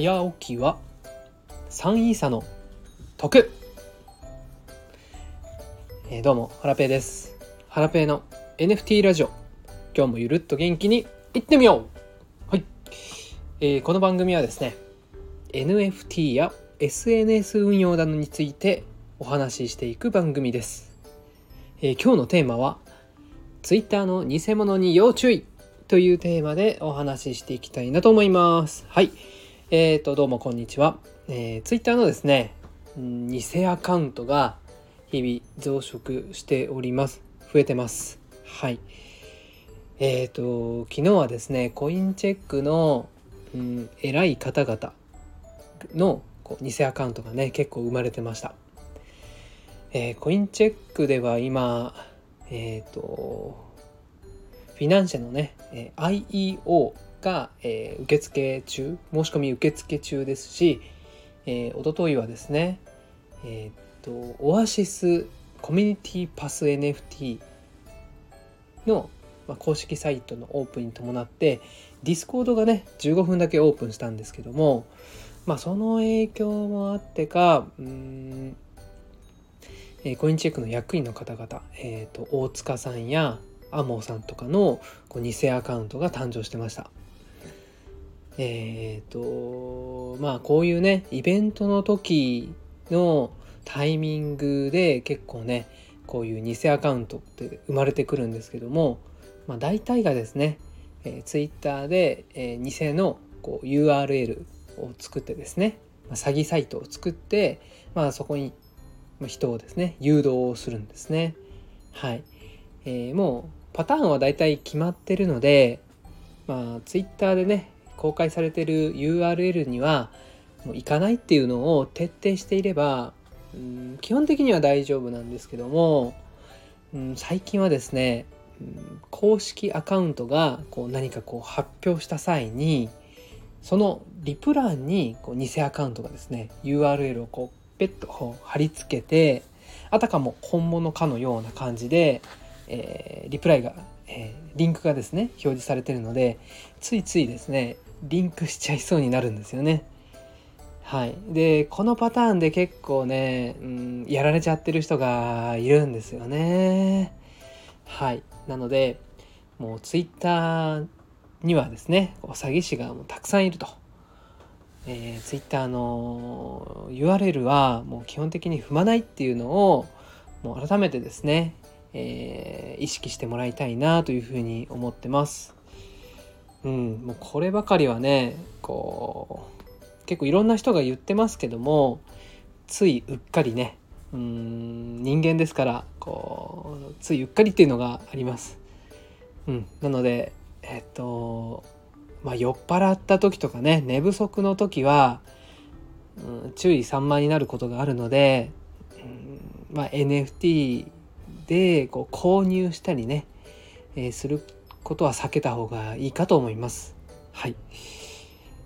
早起きは3位差の得、えー、どうもハラペーです。ハラペーの NFT ラジオ。今日もゆるっと元気にいってみよう。はい、えー、この番組はですね NFT や SNS 運用などについてお話ししていく番組です、えー、今日のテーマは Twitter の偽物に要注意というテーマでお話ししていきたいなと思います。はい。えーと、どうもこんにちは。えー、Twitter のですね、偽アカウントが日々増殖しております。増えてます。はい。えーと、昨日はですね、コインチェックの、うん、偉い方々のこう偽アカウントがね、結構生まれてました。えー、コインチェックでは今、えっ、と、 FiNANCiE のね、え IEO が、えー、受付中、申し込み受付中ですし、えー、おとといはですね、えっ、と、 Oasys Community Pass NFT の、まあ、公式サイトのオープンに伴って、 Discord がね、15分だけオープンしたんですけども、まあ、その影響もあってか、うん、えー、コインチェックの役員の方々、えーと大塚さんやアモーさんとかのこう偽アカウントが誕生してました。えっ、ー、とまあこういうねイベントの時のタイミングで結構ねこういう偽アカウントって生まれてくるんですけども、まあ、大体がですね、えー、Twitter で、えー、偽のこう URL を作ってですね、ま、詐欺サイトを作って、まあ、そこに人をですね誘導をするんですね。はい、えー、もうパターンは大体決まってるので、まあ、Twitter でね、公開されてる URL にはもう行かないっていうのを徹底していれば、うん、基本的には大丈夫なんですけども、うん、最近はですね、うん、公式アカウントがこう何かこう発表した際にそのリプ欄にこう偽アカウントがですね URL をこうペッと貼り付けてあたかも本物かのような感じでえー、リプライが、えー、リンクがですね表示されてるのでついついですねリンクしちゃいそうになるんですよね。はい、でこのパターンで結構ね、うん、やられちゃってる人がいるんですよね。はいなのでもうツイッターにはですね詐欺師がもうたくさんいると。えー、ツイッターの URL はもう基本的に踏まないっていうのをもう改めてですねえー、意識してもらいたいなというふうに思ってます。うん、もうこればかりはねこう結構いろんな人が言ってますけどもついうっかりねうん人間ですからこうついうっかりっていうのがあります。うん、なのでえっとまあ酔っ払った時とかね寝不足の時は、うん、注意散漫になることがあるので、うん、まあ NFT でこう購入したりね、えー、することは避けた方がいいかと思います。はい。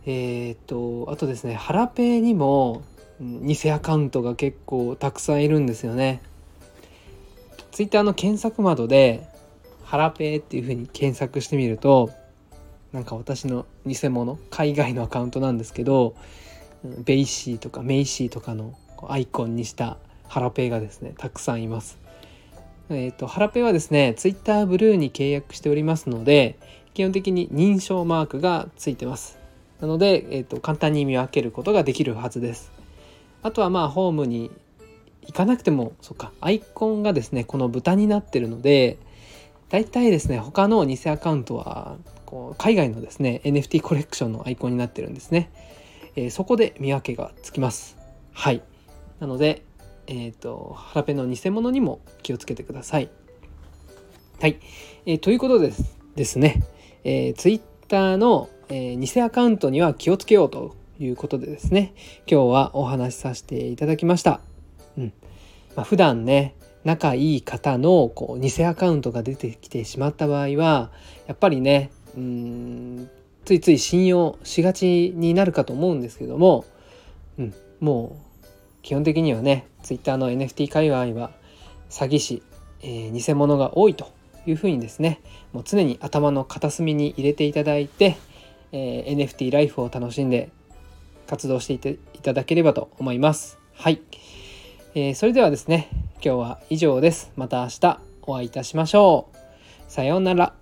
えー、っと、あとですね、ハラペーにも偽アカウントが結構たくさんいるんですよね。ツイッターの検索窓で、ハラペーっていう風に検索してみると、なんか私の偽物、海外のアカウントなんですけど、 BAYC とか MAYC とかのアイコンにしたハラペーがですね、たくさんいます。えっ、ー、と、ハラペはですね、Twitter ブルーに契約しておりますので、基本的に認証マークがついてます。なので、えっ、ー、と、簡単に見分けることができるはずです。あとはまあ、ホームに行かなくても、そっか、アイコンがですね、この豚になってるので、大体ですね、他の偽アカウントは、こう海外のですね、NFT コレクションのアイコンになってるんですね。えー、そこで見分けがつきます。はい。なので、えっ、ー、と、ハラペの偽物にも気をつけてください。はい。えー、ということですですね、えー、Twitter の、え、偽アカウントには気をつけようということでですね、今日はお話しさせていただきました。うん。まあ、普段ね、仲いい方のこう偽アカウントが出てきてしまった場合は、やっぱりね、うん、ついつい信用しがちになるかと思うんですけども、うん、もう基本的にはね Twitter の NFT 界隈は詐欺師、えー、偽物が多いというふうにですねもう常に頭の片隅に入れていただいて、えー、NFT ライフを楽しんで活動していていただければと思います。はい、えー、それではですね今日は以上です。また明日お会いいたしましょう。さようなら。